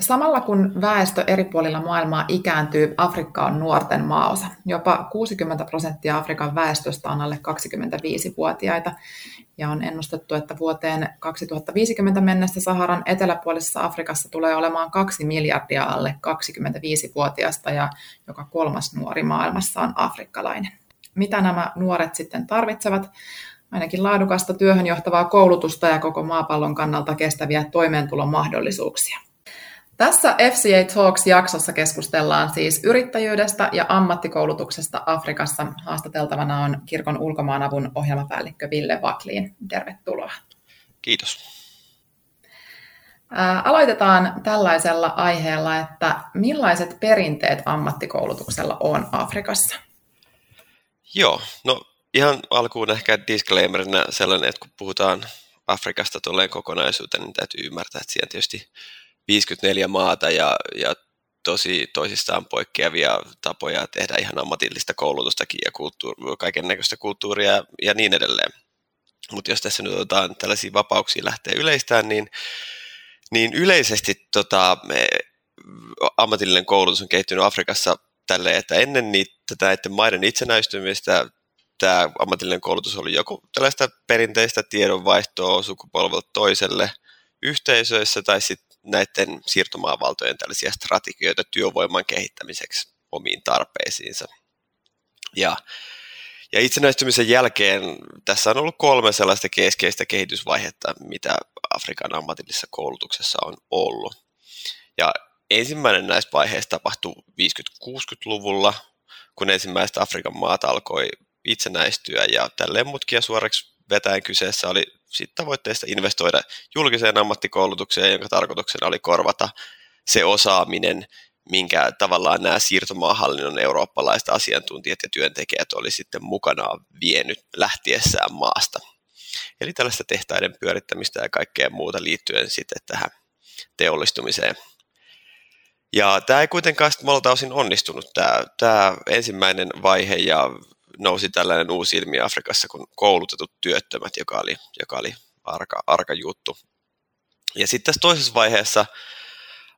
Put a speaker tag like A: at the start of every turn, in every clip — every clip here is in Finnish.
A: Samalla kun väestö eri puolilla maailmaa ikääntyy, Afrikka on nuorten maaosa. Jopa 60 prosenttia Afrikan väestöstä on alle 25-vuotiaita ja on ennustettu, että vuoteen 2050 mennessä Saharan eteläpuolisessa Afrikassa tulee olemaan kaksi miljardia alle 25-vuotiaista ja joka kolmas nuori maailmassa on afrikkalainen. Mitä nämä nuoret sitten tarvitsevat? Ainakin laadukasta työhön johtavaa koulutusta ja koko maapallon kannalta kestäviä toimeentulon mahdollisuuksia. Tässä FCA Talks-jaksossa keskustellaan siis yrittäjyydestä ja ammattikoulutuksesta Afrikassa. Haastateltavana on kirkon ulkomaanavun ohjelmapäällikkö Ville Vakliin. Tervetuloa.
B: Kiitos.
A: Aloitetaan tällaisella aiheella, että millaiset perinteet ammattikoulutuksella on Afrikassa?
B: Joo, no ihan alkuun ehkä disclaimerina sellainen, että kun puhutaan Afrikasta tuolleen kokonaisuuteen, niin täytyy ymmärtää, että siellä tietysti 54 maata ja, ja tosi toisistaan poikkeavia tapoja tehdä ihan ammatillista koulutustakin ja kulttuur- kaiken näköistä kulttuuria ja niin edelleen. Mutta jos tässä nyt otetaan tällaisia vapauksia lähteä yleistään, niin, niin yleisesti tota, me, ammatillinen koulutus on kehittynyt Afrikassa tälle, että ennen niitä, näiden maiden itsenäistymistä tämä ammatillinen koulutus oli joku tällaista perinteistä tiedonvaihtoa sukupolvelta toiselle yhteisöissä tai sitten näiden siirtomaavaltojen tällaisia strategioita työvoiman kehittämiseksi omiin tarpeisiinsa. Ja, ja itsenäistymisen jälkeen tässä on ollut kolme sellaista keskeistä kehitysvaihetta, mitä Afrikan ammatillisessa koulutuksessa on ollut. Ja ensimmäinen näistä vaiheista tapahtui 50-60-luvulla, kun ensimmäiset Afrikan maat alkoi itsenäistyä ja tälleen mutkia suoraksi vetäen kyseessä oli sit tavoitteesta investoida julkiseen ammattikoulutukseen, jonka tarkoituksena oli korvata se osaaminen, minkä tavallaan nämä siirtomaahallinnon eurooppalaiset asiantuntijat ja työntekijät oli sitten mukanaan vienyt lähtiessään maasta. Eli tällaista tehtaiden pyörittämistä ja kaikkea muuta liittyen sitten tähän teollistumiseen. Ja tämä ei kuitenkaan sitten osin onnistunut, tämä, tämä ensimmäinen vaihe, ja nousi tällainen uusi ilmiö Afrikassa kuin koulutetut työttömät, joka oli, joka oli arka, arka juttu. Ja sitten tässä toisessa vaiheessa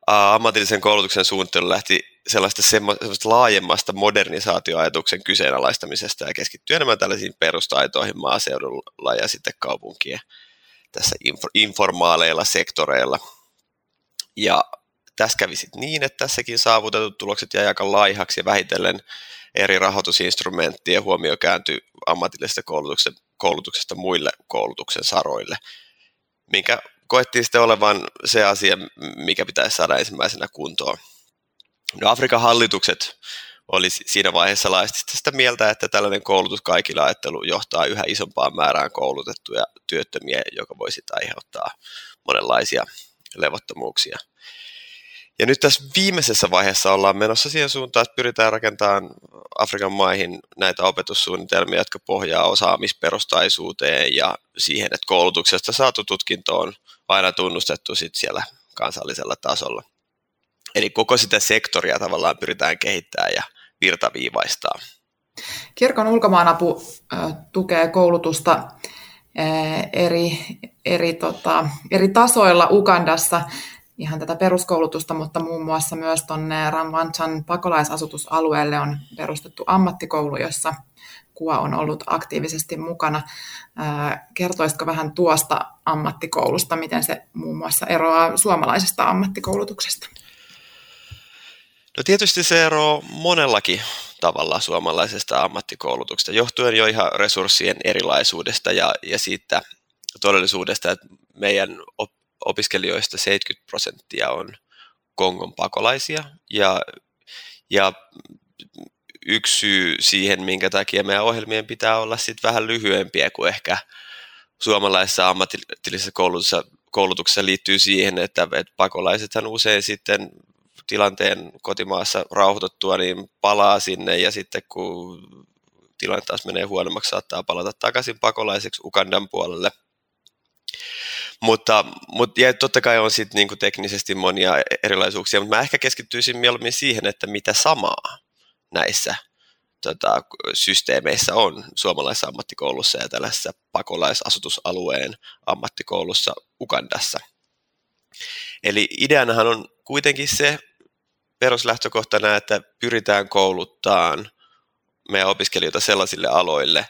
B: ää, ammatillisen koulutuksen suunnittelu lähti sellaista, sellaista laajemmasta modernisaatioajatuksen kyseenalaistamisesta ja keskittyi enemmän tällaisiin perustaitoihin maaseudulla ja sitten kaupunkien tässä informaaleilla sektoreilla. Ja tässä kävi sitten niin, että tässäkin saavutetut tulokset jäi aika laihaksi ja vähitellen eri rahoitusinstrumenttien huomio kääntyi ammatillisesta koulutuksesta, koulutuksesta muille koulutuksen saroille, minkä koettiin sitten olevan se asia, mikä pitäisi saada ensimmäisenä kuntoon. No Afrikan hallitukset oli siinä vaiheessa laajasti sitä mieltä, että tällainen koulutus kaikilla ajattelu johtaa yhä isompaan määrään koulutettuja työttömiä, joka voi sitten aiheuttaa monenlaisia levottomuuksia. Ja nyt tässä viimeisessä vaiheessa ollaan menossa siihen suuntaan, että pyritään rakentamaan Afrikan maihin näitä opetussuunnitelmia, jotka pohjaa osaamisperustaisuuteen ja siihen, että koulutuksesta saatu tutkinto on aina tunnustettu sit siellä kansallisella tasolla. Eli koko sitä sektoria tavallaan pyritään kehittämään ja virtaviivaistaa.
A: Kirkon ulkomaanapu tukee koulutusta eri, eri, tota, eri tasoilla Ugandassa ihan tätä peruskoulutusta, mutta muun muassa myös tuonne Ramvanchan pakolaisasutusalueelle on perustettu ammattikoulu, jossa Kua on ollut aktiivisesti mukana. Kertoisitko vähän tuosta ammattikoulusta, miten se muun muassa eroaa suomalaisesta ammattikoulutuksesta?
B: No tietysti se eroaa monellakin tavalla suomalaisesta ammattikoulutuksesta, johtuen jo ihan resurssien erilaisuudesta ja, ja siitä todellisuudesta, että meidän opiskelijoista 70 prosenttia on Kongon pakolaisia. Ja, ja yksi syy siihen, minkä takia meidän ohjelmien pitää olla sit vähän lyhyempiä kuin ehkä suomalaisessa ammatillisessa koulutuksessa, koulutuksessa liittyy siihen, että, että pakolaisethan usein sitten tilanteen kotimaassa rauhoituttua, niin palaa sinne ja sitten kun tilanne taas menee huonommaksi, saattaa palata takaisin pakolaiseksi Ugandan puolelle – mutta, mutta ja totta kai on sitten niinku teknisesti monia erilaisuuksia, mutta mä ehkä keskittyisin mieluummin siihen, että mitä samaa näissä tota, systeemeissä on suomalaisessa ammattikoulussa ja tällaisessa pakolaisasutusalueen ammattikoulussa Ugandassa. Eli ideanahan on kuitenkin se peruslähtökohtana, että pyritään kouluttaan meidän opiskelijoita sellaisille aloille,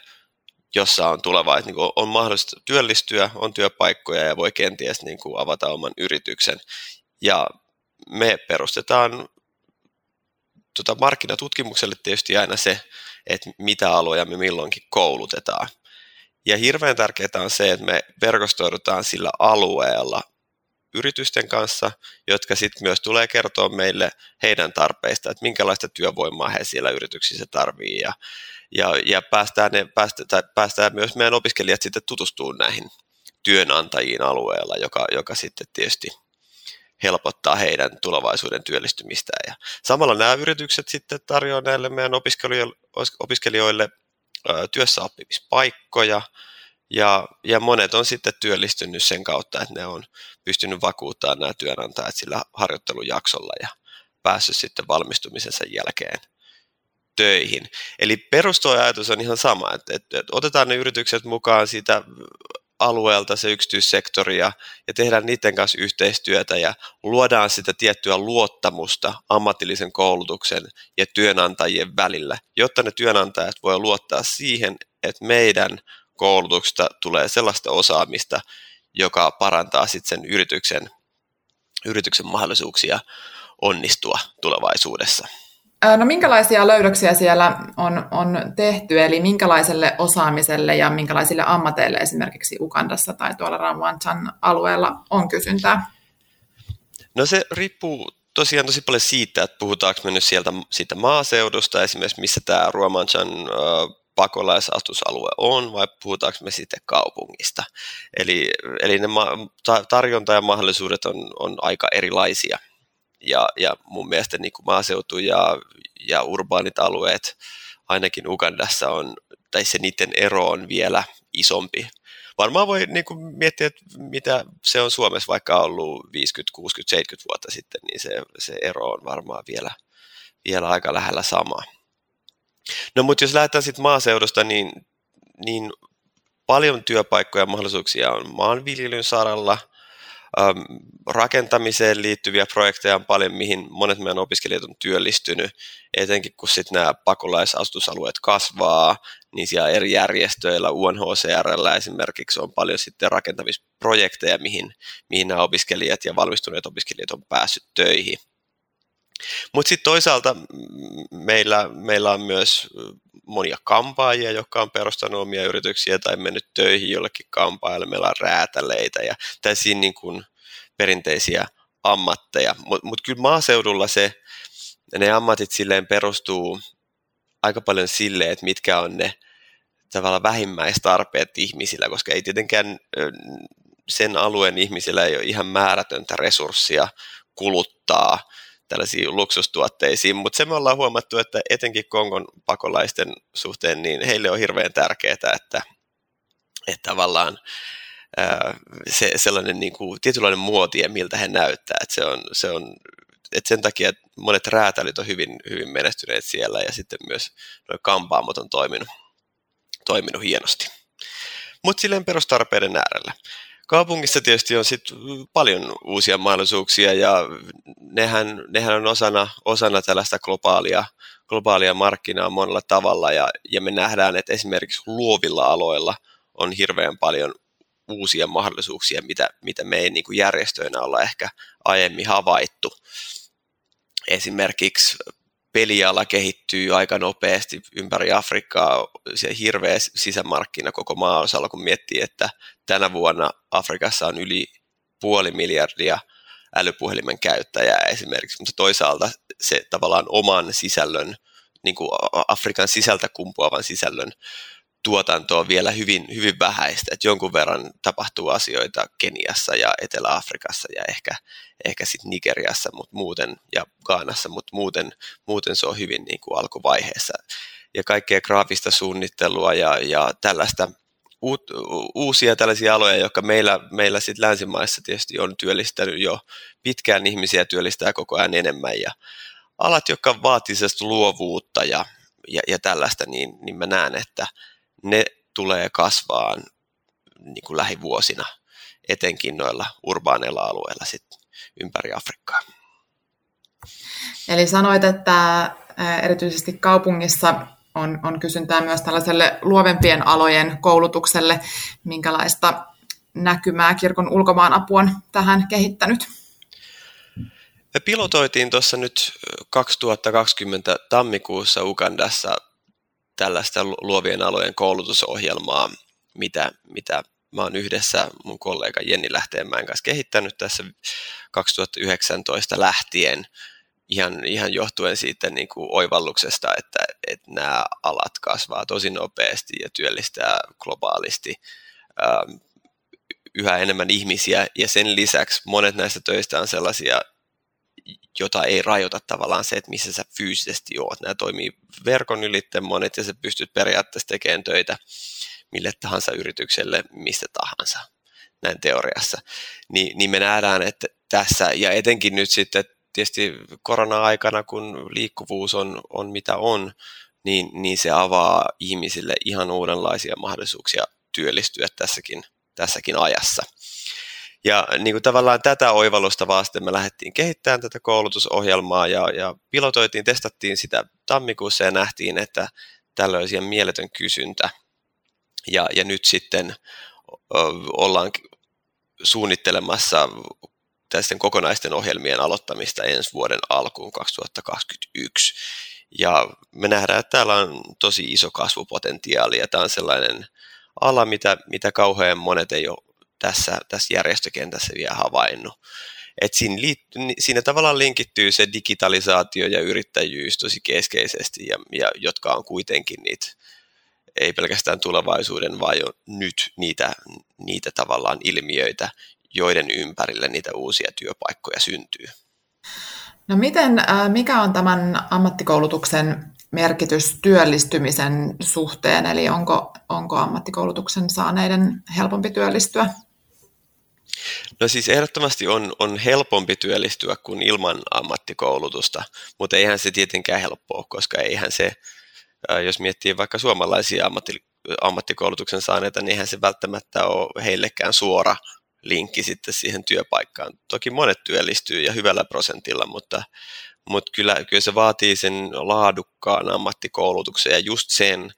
B: jossa on tuleva, että niin kuin on mahdollista työllistyä, on työpaikkoja ja voi kenties niin kuin avata oman yrityksen. Ja me perustetaan tota markkinatutkimukselle tietysti aina se, että mitä aloja me milloinkin koulutetaan. Ja hirveän tärkeää on se, että me verkostoidutaan sillä alueella yritysten kanssa, jotka sitten myös tulee kertoa meille heidän tarpeista, että minkälaista työvoimaa he siellä yrityksissä tarvii ja, ja, ja päästään, ne, päästä, tai päästään myös meidän opiskelijat sitten tutustumaan näihin työnantajiin alueella, joka, joka sitten tietysti helpottaa heidän tulevaisuuden työllistymistä. Ja samalla nämä yritykset sitten tarjoavat näille meidän opiskelijoille, opiskelijoille työssäoppimispaikkoja, ja, ja monet on sitten työllistynyt sen kautta, että ne on pystynyt vakuuttamaan nämä työnantajat sillä harjoittelujaksolla ja päässyt sitten valmistumisensa jälkeen töihin. Eli perustoajatus on ihan sama, että, että, otetaan ne yritykset mukaan siitä alueelta se yksityissektori ja, ja tehdään niiden kanssa yhteistyötä ja luodaan sitä tiettyä luottamusta ammatillisen koulutuksen ja työnantajien välillä, jotta ne työnantajat voi luottaa siihen, että meidän koulutuksesta tulee sellaista osaamista, joka parantaa sitten sen yrityksen, yrityksen mahdollisuuksia onnistua tulevaisuudessa.
A: No minkälaisia löydöksiä siellä on, on tehty, eli minkälaiselle osaamiselle ja minkälaisille ammateille esimerkiksi Ugandassa tai tuolla Ramwanchan alueella on kysyntää?
B: No se riippuu tosiaan tosi paljon siitä, että puhutaanko me nyt sieltä siitä maaseudusta, esimerkiksi missä tämä Ruomanchan pakolaisastusalue on vai puhutaanko me sitten kaupungista. Eli, eli ne tarjonta ja mahdollisuudet on, on aika erilaisia. Ja, ja mun mielestä niin kuin maaseutu ja, ja urbaanit alueet ainakin Ugandassa on, tai se niiden ero on vielä isompi. Varmaan voi niin kuin miettiä, että mitä se on Suomessa vaikka ollut 50, 60, 70 vuotta sitten, niin se, se ero on varmaan vielä, vielä aika lähellä samaa. No mutta jos lähdetään sitten maaseudusta, niin, niin paljon työpaikkoja ja mahdollisuuksia on maanviljelyn saralla. Ähm, rakentamiseen liittyviä projekteja on paljon, mihin monet meidän opiskelijat on työllistynyt, etenkin kun sitten nämä pakolaisasutusalueet kasvaa, niin siellä eri järjestöillä, UNHCRllä esimerkiksi on paljon sitten rakentamisprojekteja, mihin, mihin nämä opiskelijat ja valmistuneet opiskelijat on päässyt töihin. Mutta sitten toisaalta meillä, meillä on myös monia kampaajia, jotka on perustanut omia yrityksiä tai mennyt töihin jollekin kampaajalle. Meillä on räätäleitä ja täysin niin kuin perinteisiä ammatteja. Mutta mut kyllä maaseudulla se, ne ammatit silleen perustuu aika paljon sille, että mitkä on ne tavallaan vähimmäistarpeet ihmisillä, koska ei tietenkään sen alueen ihmisillä ei ole ihan määrätöntä resurssia kuluttaa tällaisiin luksustuotteisiin, mutta se me ollaan huomattu, että etenkin Kongon pakolaisten suhteen, niin heille on hirveän tärkeää, että, että tavallaan se sellainen niin kuin, tietynlainen muoti, miltä he näyttää, että se on, se on että sen takia että monet räätälit on hyvin, hyvin menestyneet siellä ja sitten myös nuo kampaamot on toiminut, toiminut hienosti. Mutta silleen perustarpeiden äärellä. Kaupungissa tietysti on sit paljon uusia mahdollisuuksia ja nehän, nehän on osana, osana tällaista globaalia, globaalia markkinaa monella tavalla ja, ja me nähdään, että esimerkiksi luovilla aloilla on hirveän paljon uusia mahdollisuuksia, mitä, mitä me ei niin kuin järjestöinä olla ehkä aiemmin havaittu. Esimerkiksi peliala kehittyy aika nopeasti ympäri Afrikkaa, se hirveä sisämarkkina koko maanosalla, kun miettii, että tänä vuonna Afrikassa on yli puoli miljardia älypuhelimen käyttäjää esimerkiksi, mutta toisaalta se tavallaan oman sisällön, niin kuin Afrikan sisältä kumpuavan sisällön tuotanto on vielä hyvin, hyvin vähäistä, että jonkun verran tapahtuu asioita Keniassa ja Etelä-Afrikassa ja ehkä, ehkä sitten Nigeriassa mutta muuten, ja Gaanassa, mutta muuten, muuten se on hyvin niin kuin alkuvaiheessa. Ja kaikkea graafista suunnittelua ja, ja tällaista uut, uusia tällaisia aloja, jotka meillä, meillä sit länsimaissa tietysti on työllistänyt jo pitkään ihmisiä, työllistää koko ajan enemmän ja alat, jotka vaativat luovuutta ja, ja, ja tällaista, niin, niin mä näen, että ne tulee kasvaan niin kuin lähivuosina. etenkin noilla urbaaneilla alueilla sit ympäri Afrikkaa.
A: Eli sanoit, että erityisesti kaupungissa on, on kysyntää myös tällaiselle luovempien alojen koulutukselle. Minkälaista näkymää kirkon ulkomaan apu on tähän kehittänyt?
B: Me pilotoitiin tuossa nyt 2020 tammikuussa Ugandassa tällaista luovien alojen koulutusohjelmaa, mitä, mitä mä oon yhdessä mun kollega Jenni Lähteenmäen kanssa kehittänyt tässä 2019 lähtien ihan, ihan johtuen siitä niin kuin oivalluksesta, että, että nämä alat kasvaa tosi nopeasti ja työllistää globaalisti ähm, yhä enemmän ihmisiä. Ja sen lisäksi monet näistä töistä on sellaisia, jota ei rajoita tavallaan se, että missä sä fyysisesti oot. Nämä toimii verkon ylitten monet ja sä pystyt periaatteessa tekemään töitä mille tahansa yritykselle mistä tahansa näin teoriassa. Ni, niin me nähdään, että tässä ja etenkin nyt sitten tietysti korona-aikana, kun liikkuvuus on, on mitä on, niin, niin se avaa ihmisille ihan uudenlaisia mahdollisuuksia työllistyä tässäkin, tässäkin ajassa. Ja niin kuin tavallaan tätä oivallusta vasten me lähdettiin kehittämään tätä koulutusohjelmaa ja, ja pilotoitiin, testattiin sitä tammikuussa ja nähtiin, että tällä olisi ihan mieletön kysyntä. Ja, ja nyt sitten ollaan suunnittelemassa tällaisten kokonaisten ohjelmien aloittamista ensi vuoden alkuun 2021. Ja me nähdään, että täällä on tosi iso kasvupotentiaali ja tämä on sellainen ala, mitä, mitä kauhean monet ei ole tässä, tässä järjestökentässä vielä havainnut. Et siinä, liitty, siinä tavallaan linkittyy se digitalisaatio ja yrittäjyys tosi keskeisesti, ja, ja jotka on kuitenkin niitä, ei pelkästään tulevaisuuden, vaan jo nyt niitä, niitä tavallaan ilmiöitä, joiden ympärille niitä uusia työpaikkoja syntyy.
A: No miten, äh, mikä on tämän ammattikoulutuksen merkitys työllistymisen suhteen, eli onko, onko ammattikoulutuksen saaneiden helpompi työllistyä?
B: No siis ehdottomasti on, on helpompi työllistyä kuin ilman ammattikoulutusta, mutta eihän se tietenkään helppoa, koska eihän se, jos miettii vaikka suomalaisia ammatti, ammattikoulutuksen saaneita, niin eihän se välttämättä ole heillekään suora linkki sitten siihen työpaikkaan. Toki monet työllistyy ja hyvällä prosentilla, mutta, mutta kyllä, kyllä se vaatii sen laadukkaan ammattikoulutuksen ja just sen,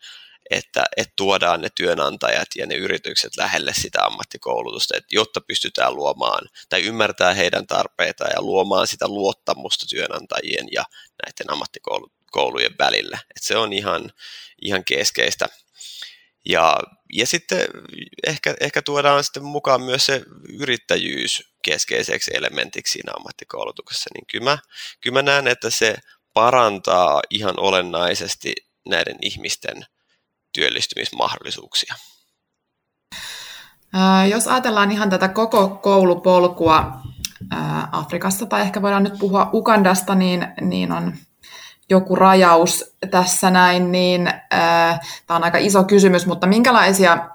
B: että, että tuodaan ne työnantajat ja ne yritykset lähelle sitä ammattikoulutusta, että jotta pystytään luomaan tai ymmärtää heidän tarpeita ja luomaan sitä luottamusta työnantajien ja näiden ammattikoulujen välillä. Että se on ihan, ihan keskeistä. Ja, ja sitten ehkä, ehkä tuodaan sitten mukaan myös se yrittäjyys keskeiseksi elementiksi siinä ammattikoulutuksessa, niin kyllä mä, kyllä mä näen, että se parantaa ihan olennaisesti näiden ihmisten työllistymismahdollisuuksia.
A: Jos ajatellaan ihan tätä koko koulupolkua Afrikassa, tai ehkä voidaan nyt puhua Ugandasta, niin, niin on joku rajaus tässä näin, niin tämä on aika iso kysymys, mutta minkälaisia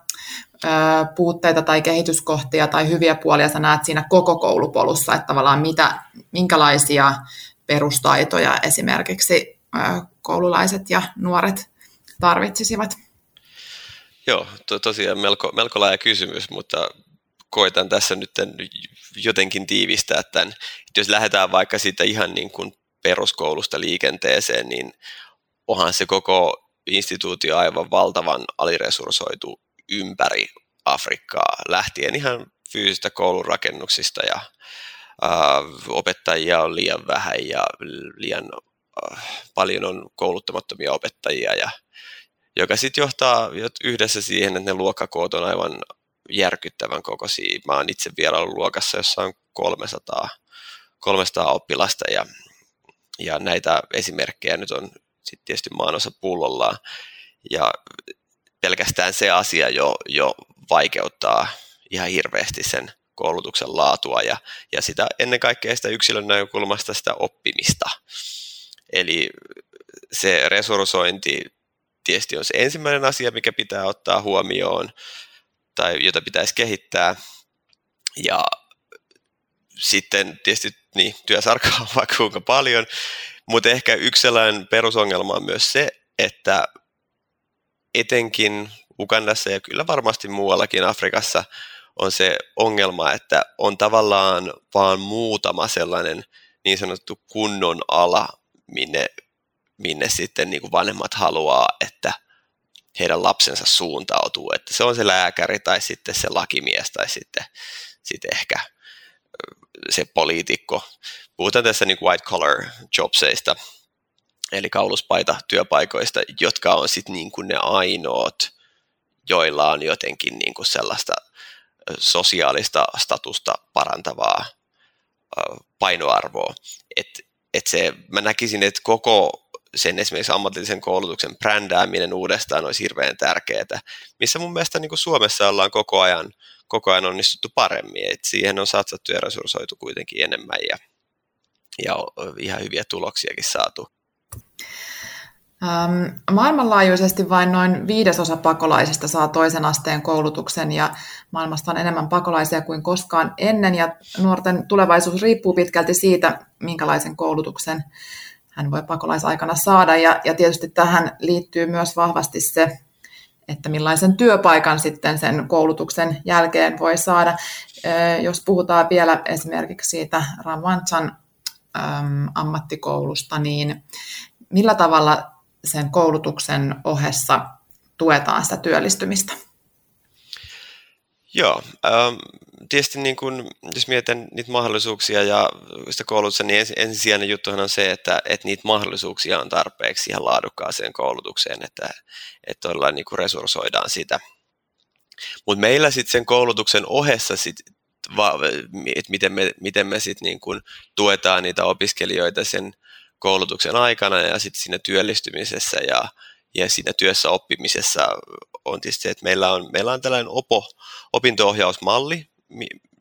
A: puutteita tai kehityskohtia tai hyviä puolia sä näet siinä koko koulupolussa, että tavallaan mitä, minkälaisia perustaitoja esimerkiksi koululaiset ja nuoret tarvitsisivat?
B: Joo, to, tosiaan melko, melko laaja kysymys, mutta koitan tässä nyt jotenkin tiivistää tämän. Että jos lähdetään vaikka siitä ihan niin kuin peruskoulusta liikenteeseen, niin onhan se koko instituutio aivan valtavan aliresursoitu ympäri Afrikkaa, lähtien ihan fyysistä koulurakennuksista ja äh, opettajia on liian vähän ja liian äh, paljon on kouluttamattomia opettajia, ja, joka sitten johtaa yhdessä siihen, että ne luokkakoot on aivan järkyttävän kokoisia. Mä oon itse vielä ollut luokassa, jossa on 300, 300 oppilasta ja ja näitä esimerkkejä nyt on sitten tietysti maanosa pullollaan. Ja pelkästään se asia jo, jo vaikeuttaa ihan hirveästi sen koulutuksen laatua ja, ja sitä ennen kaikkea sitä yksilön näkökulmasta sitä oppimista. Eli se resursointi tietysti on se ensimmäinen asia, mikä pitää ottaa huomioon tai jota pitäisi kehittää. Ja sitten tietysti niin, työsarkaa on vaikka kuinka paljon, mutta ehkä yksi sellainen perusongelma on myös se, että etenkin Ugandassa ja kyllä varmasti muuallakin Afrikassa on se ongelma, että on tavallaan vaan muutama sellainen niin sanottu kunnon ala, minne, minne sitten niin kuin vanhemmat haluaa, että heidän lapsensa suuntautuu, että se on se lääkäri tai sitten se lakimies tai sitten, sitten ehkä se poliitikko. Puhutaan tässä niin white collar jobseista, eli kauluspaita työpaikoista, jotka on sitten niin kuin ne ainoat, joilla on jotenkin niin kuin sellaista sosiaalista statusta parantavaa painoarvoa. Et, et se, mä näkisin, että koko sen esimerkiksi ammatillisen koulutuksen brändääminen uudestaan olisi hirveän tärkeää, missä mun mielestä niin kuin Suomessa ollaan koko ajan, koko ajan onnistuttu paremmin, että siihen on satsattu ja resurssoitu kuitenkin enemmän ja, ja ihan hyviä tuloksiakin saatu.
A: Ähm, maailmanlaajuisesti vain noin viidesosa pakolaisista saa toisen asteen koulutuksen ja maailmasta on enemmän pakolaisia kuin koskaan ennen ja nuorten tulevaisuus riippuu pitkälti siitä, minkälaisen koulutuksen hän voi pakolaisaikana saada ja, ja tietysti tähän liittyy myös vahvasti se, että millaisen työpaikan sitten sen koulutuksen jälkeen voi saada. Jos puhutaan vielä esimerkiksi siitä Ravanchan ammattikoulusta, niin millä tavalla sen koulutuksen ohessa tuetaan sitä työllistymistä?
B: Joo, tietysti niin kun, jos mietitään niitä mahdollisuuksia ja sitä koulutusta, niin ens, ensisijainen juttuhan on se, että, että niitä mahdollisuuksia on tarpeeksi ihan laadukkaaseen koulutukseen, että, että todella niin resurssoidaan sitä. Mutta meillä sitten sen koulutuksen ohessa sit, va, että miten me, miten me sitten niin kun tuetaan niitä opiskelijoita sen koulutuksen aikana ja sitten siinä työllistymisessä ja, ja siinä työssä oppimisessa on tietysti se, että meillä on, meillä on tällainen opo, opinto-ohjausmalli,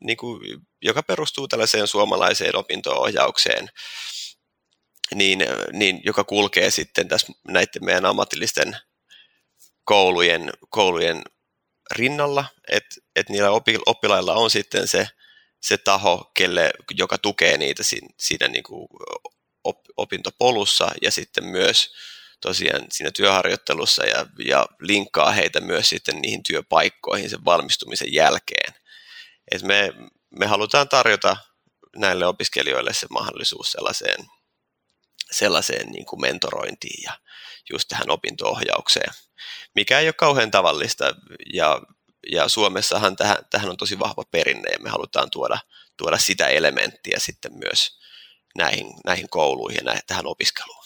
B: niin kuin, joka perustuu tällaiseen suomalaiseen opinto-ohjaukseen, niin, niin, joka kulkee sitten tässä näiden meidän ammatillisten koulujen, koulujen rinnalla, että et niillä oppilailla on sitten se, se taho, kelle, joka tukee niitä siinä, siinä niin kuin opintopolussa ja sitten myös tosiaan siinä työharjoittelussa ja, ja linkkaa heitä myös sitten niihin työpaikkoihin sen valmistumisen jälkeen. Et me, me halutaan tarjota näille opiskelijoille se mahdollisuus sellaiseen, sellaiseen niin kuin mentorointiin ja just tähän opinto-ohjaukseen, mikä ei ole kauhean tavallista ja, ja Suomessahan tähän, tähän on tosi vahva perinne ja me halutaan tuoda, tuoda sitä elementtiä sitten myös näihin, näihin kouluihin ja näihin, tähän opiskeluun.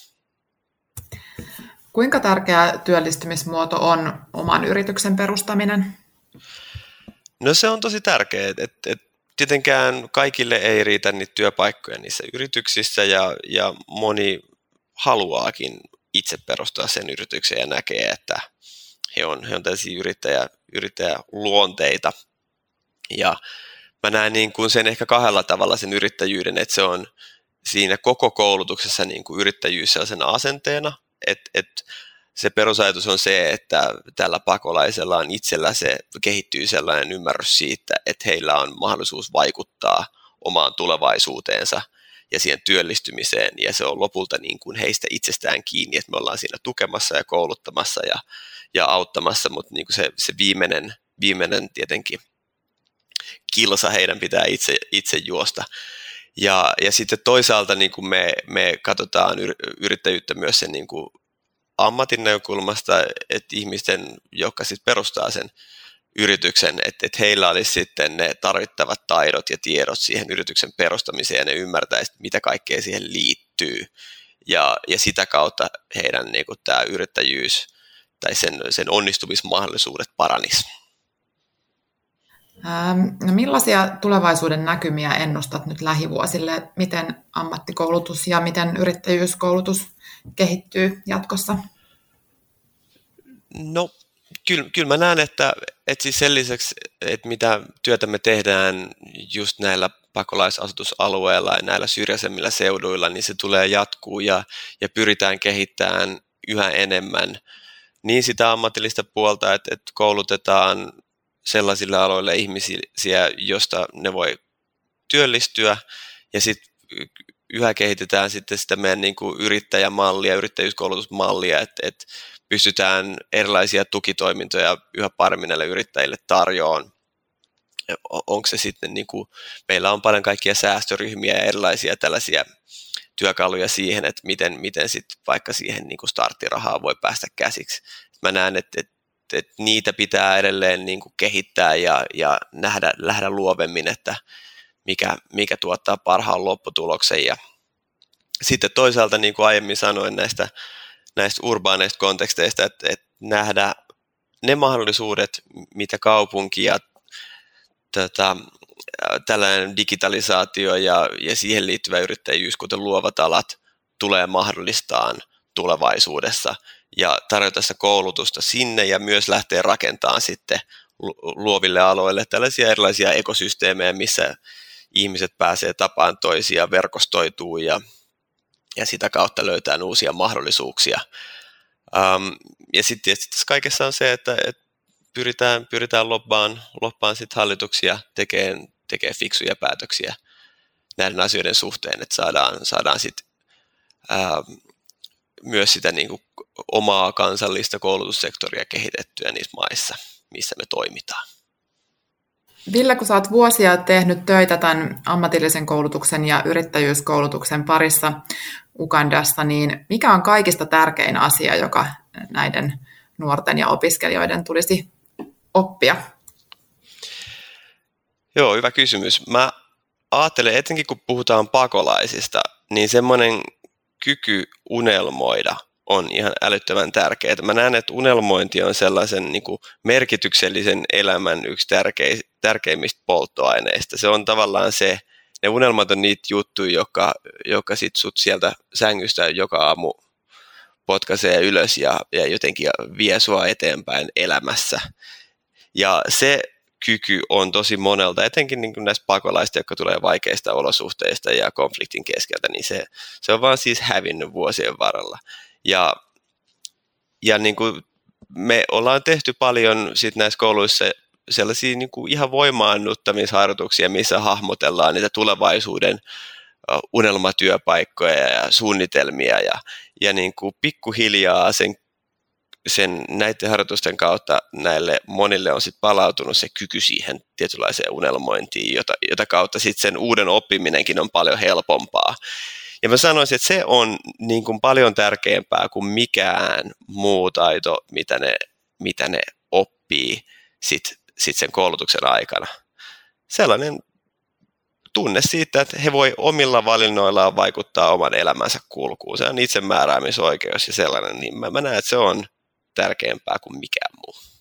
A: Kuinka tärkeä työllistymismuoto on oman yrityksen perustaminen?
B: No se on tosi tärkeää, että et, et tietenkään kaikille ei riitä niitä työpaikkoja niissä yrityksissä ja, ja moni haluaakin itse perustaa sen yrityksen ja näkee, että he on, he on tällaisia yrittäjä, yrittäjäluonteita. Ja mä näen niin kuin sen ehkä kahdella tavalla sen yrittäjyyden, että se on siinä koko koulutuksessa niin kuin yrittäjyys sellaisena asenteena, että, että se perusajatus on se, että tällä pakolaisella on itsellä se kehittyy sellainen ymmärrys siitä, että heillä on mahdollisuus vaikuttaa omaan tulevaisuuteensa ja siihen työllistymiseen, ja se on lopulta niin kuin heistä itsestään kiinni, että me ollaan siinä tukemassa ja kouluttamassa ja, ja auttamassa, mutta niin kuin se, se viimeinen, viimeinen tietenkin kilsa heidän pitää itse, itse juosta. Ja, ja sitten toisaalta niin kuin me, me katsotaan yrittäjyyttä myös sen niin kuin ammatin näkökulmasta, että ihmisten, jotka sitten perustaa sen yrityksen, että, että heillä olisi sitten ne tarvittavat taidot ja tiedot siihen yrityksen perustamiseen ja ne ymmärtäisi, mitä kaikkea siihen liittyy. Ja, ja sitä kautta heidän niin kuin, tämä yrittäjyys tai sen, sen onnistumismahdollisuudet paranis.
A: Ähm, no millaisia tulevaisuuden näkymiä ennustat nyt lähivuosille? Miten ammattikoulutus ja miten yrittäjyyskoulutus kehittyy jatkossa?
B: No kyllä, kyllä mä näen, että, että siis sen lisäksi, että mitä työtä me tehdään just näillä pakolaisasutusalueilla ja näillä syrjäisemmillä seuduilla, niin se tulee jatkuu ja, ja pyritään kehittämään yhä enemmän niin sitä ammatillista puolta, että, että koulutetaan sellaisille aloille ihmisiä, josta ne voi työllistyä ja sitten yhä kehitetään sitten sitä meidän niin kuin yrittäjämallia, yrittäjyyskoulutusmallia, että, että pystytään erilaisia tukitoimintoja yhä paremmin näille yrittäjille tarjoamaan onko se sitten, niin kuin, meillä on paljon kaikkia säästöryhmiä ja erilaisia tällaisia työkaluja siihen, että miten, miten sitten vaikka siihen niin kuin starttirahaa voi päästä käsiksi. Mä näen, että, että, että niitä pitää edelleen niin kuin kehittää ja, ja nähdä, nähdä luovemmin, että mikä, mikä tuottaa parhaan lopputuloksen. Ja sitten toisaalta, niin kuin aiemmin sanoin näistä, näistä urbaaneista konteksteista, että, että nähdä ne mahdollisuudet, mitä kaupunki ja tota, tällainen digitalisaatio ja, ja siihen liittyvä yrittäjyys, kuten luovat alat, tulee mahdollistaan tulevaisuudessa ja tarjota sitä koulutusta sinne ja myös lähteä rakentamaan sitten luoville aloille tällaisia erilaisia ekosysteemejä, missä ihmiset pääsee tapaan toisia, verkostoituu ja, ja sitä kautta löytää uusia mahdollisuuksia. Um, ja sitten tietysti tässä kaikessa on se, että, että pyritään, pyritään lobbaan, lobbaan sit hallituksia tekemään, tekee fiksuja päätöksiä näiden asioiden suhteen, että saadaan, saadaan sit, ää, myös sitä niin kuin, omaa kansallista koulutussektoria kehitettyä niissä maissa, missä me toimitaan.
A: Ville, kun sä oot vuosia tehnyt töitä tämän ammatillisen koulutuksen ja yrittäjyyskoulutuksen parissa Ugandassa, niin mikä on kaikista tärkein asia, joka näiden nuorten ja opiskelijoiden tulisi oppia?
B: Joo, hyvä kysymys. Mä ajattelen, etenkin kun puhutaan pakolaisista, niin semmoinen kyky unelmoida on ihan älyttömän tärkeää. Mä näen, että unelmointi on sellaisen niin kuin merkityksellisen elämän yksi tärkeä, tärkeimmistä polttoaineista. Se on tavallaan se, ne unelmat on niitä juttuja, joka, joka sit sut sieltä sängystä joka aamu potkaisee ylös ja, ja jotenkin vie sua eteenpäin elämässä. Ja se kyky on tosi monelta, etenkin niin kuin näistä pakolaista, jotka tulee vaikeista olosuhteista ja konfliktin keskeltä, niin se, se on vaan siis hävinnyt vuosien varrella. Ja, ja niin kuin me ollaan tehty paljon sit näissä kouluissa sellaisia niin kuin ihan voimaannuttamisharjoituksia, missä hahmotellaan niitä tulevaisuuden unelmatyöpaikkoja ja suunnitelmia ja, ja niin kuin pikkuhiljaa sen sen näiden harjoitusten kautta näille monille on sitten palautunut se kyky siihen tietynlaiseen unelmointiin, jota, jota kautta sitten sen uuden oppiminenkin on paljon helpompaa. Ja mä sanoisin, että se on niin kuin paljon tärkeämpää kuin mikään muu taito, mitä ne, mitä ne oppii sit, sit sen koulutuksen aikana. Sellainen tunne siitä, että he voi omilla valinnoillaan vaikuttaa oman elämänsä kulkuun. Se on itsemääräämisoikeus ja sellainen, niin mä, mä näen, että se on tärkeämpää kuin mikään muu.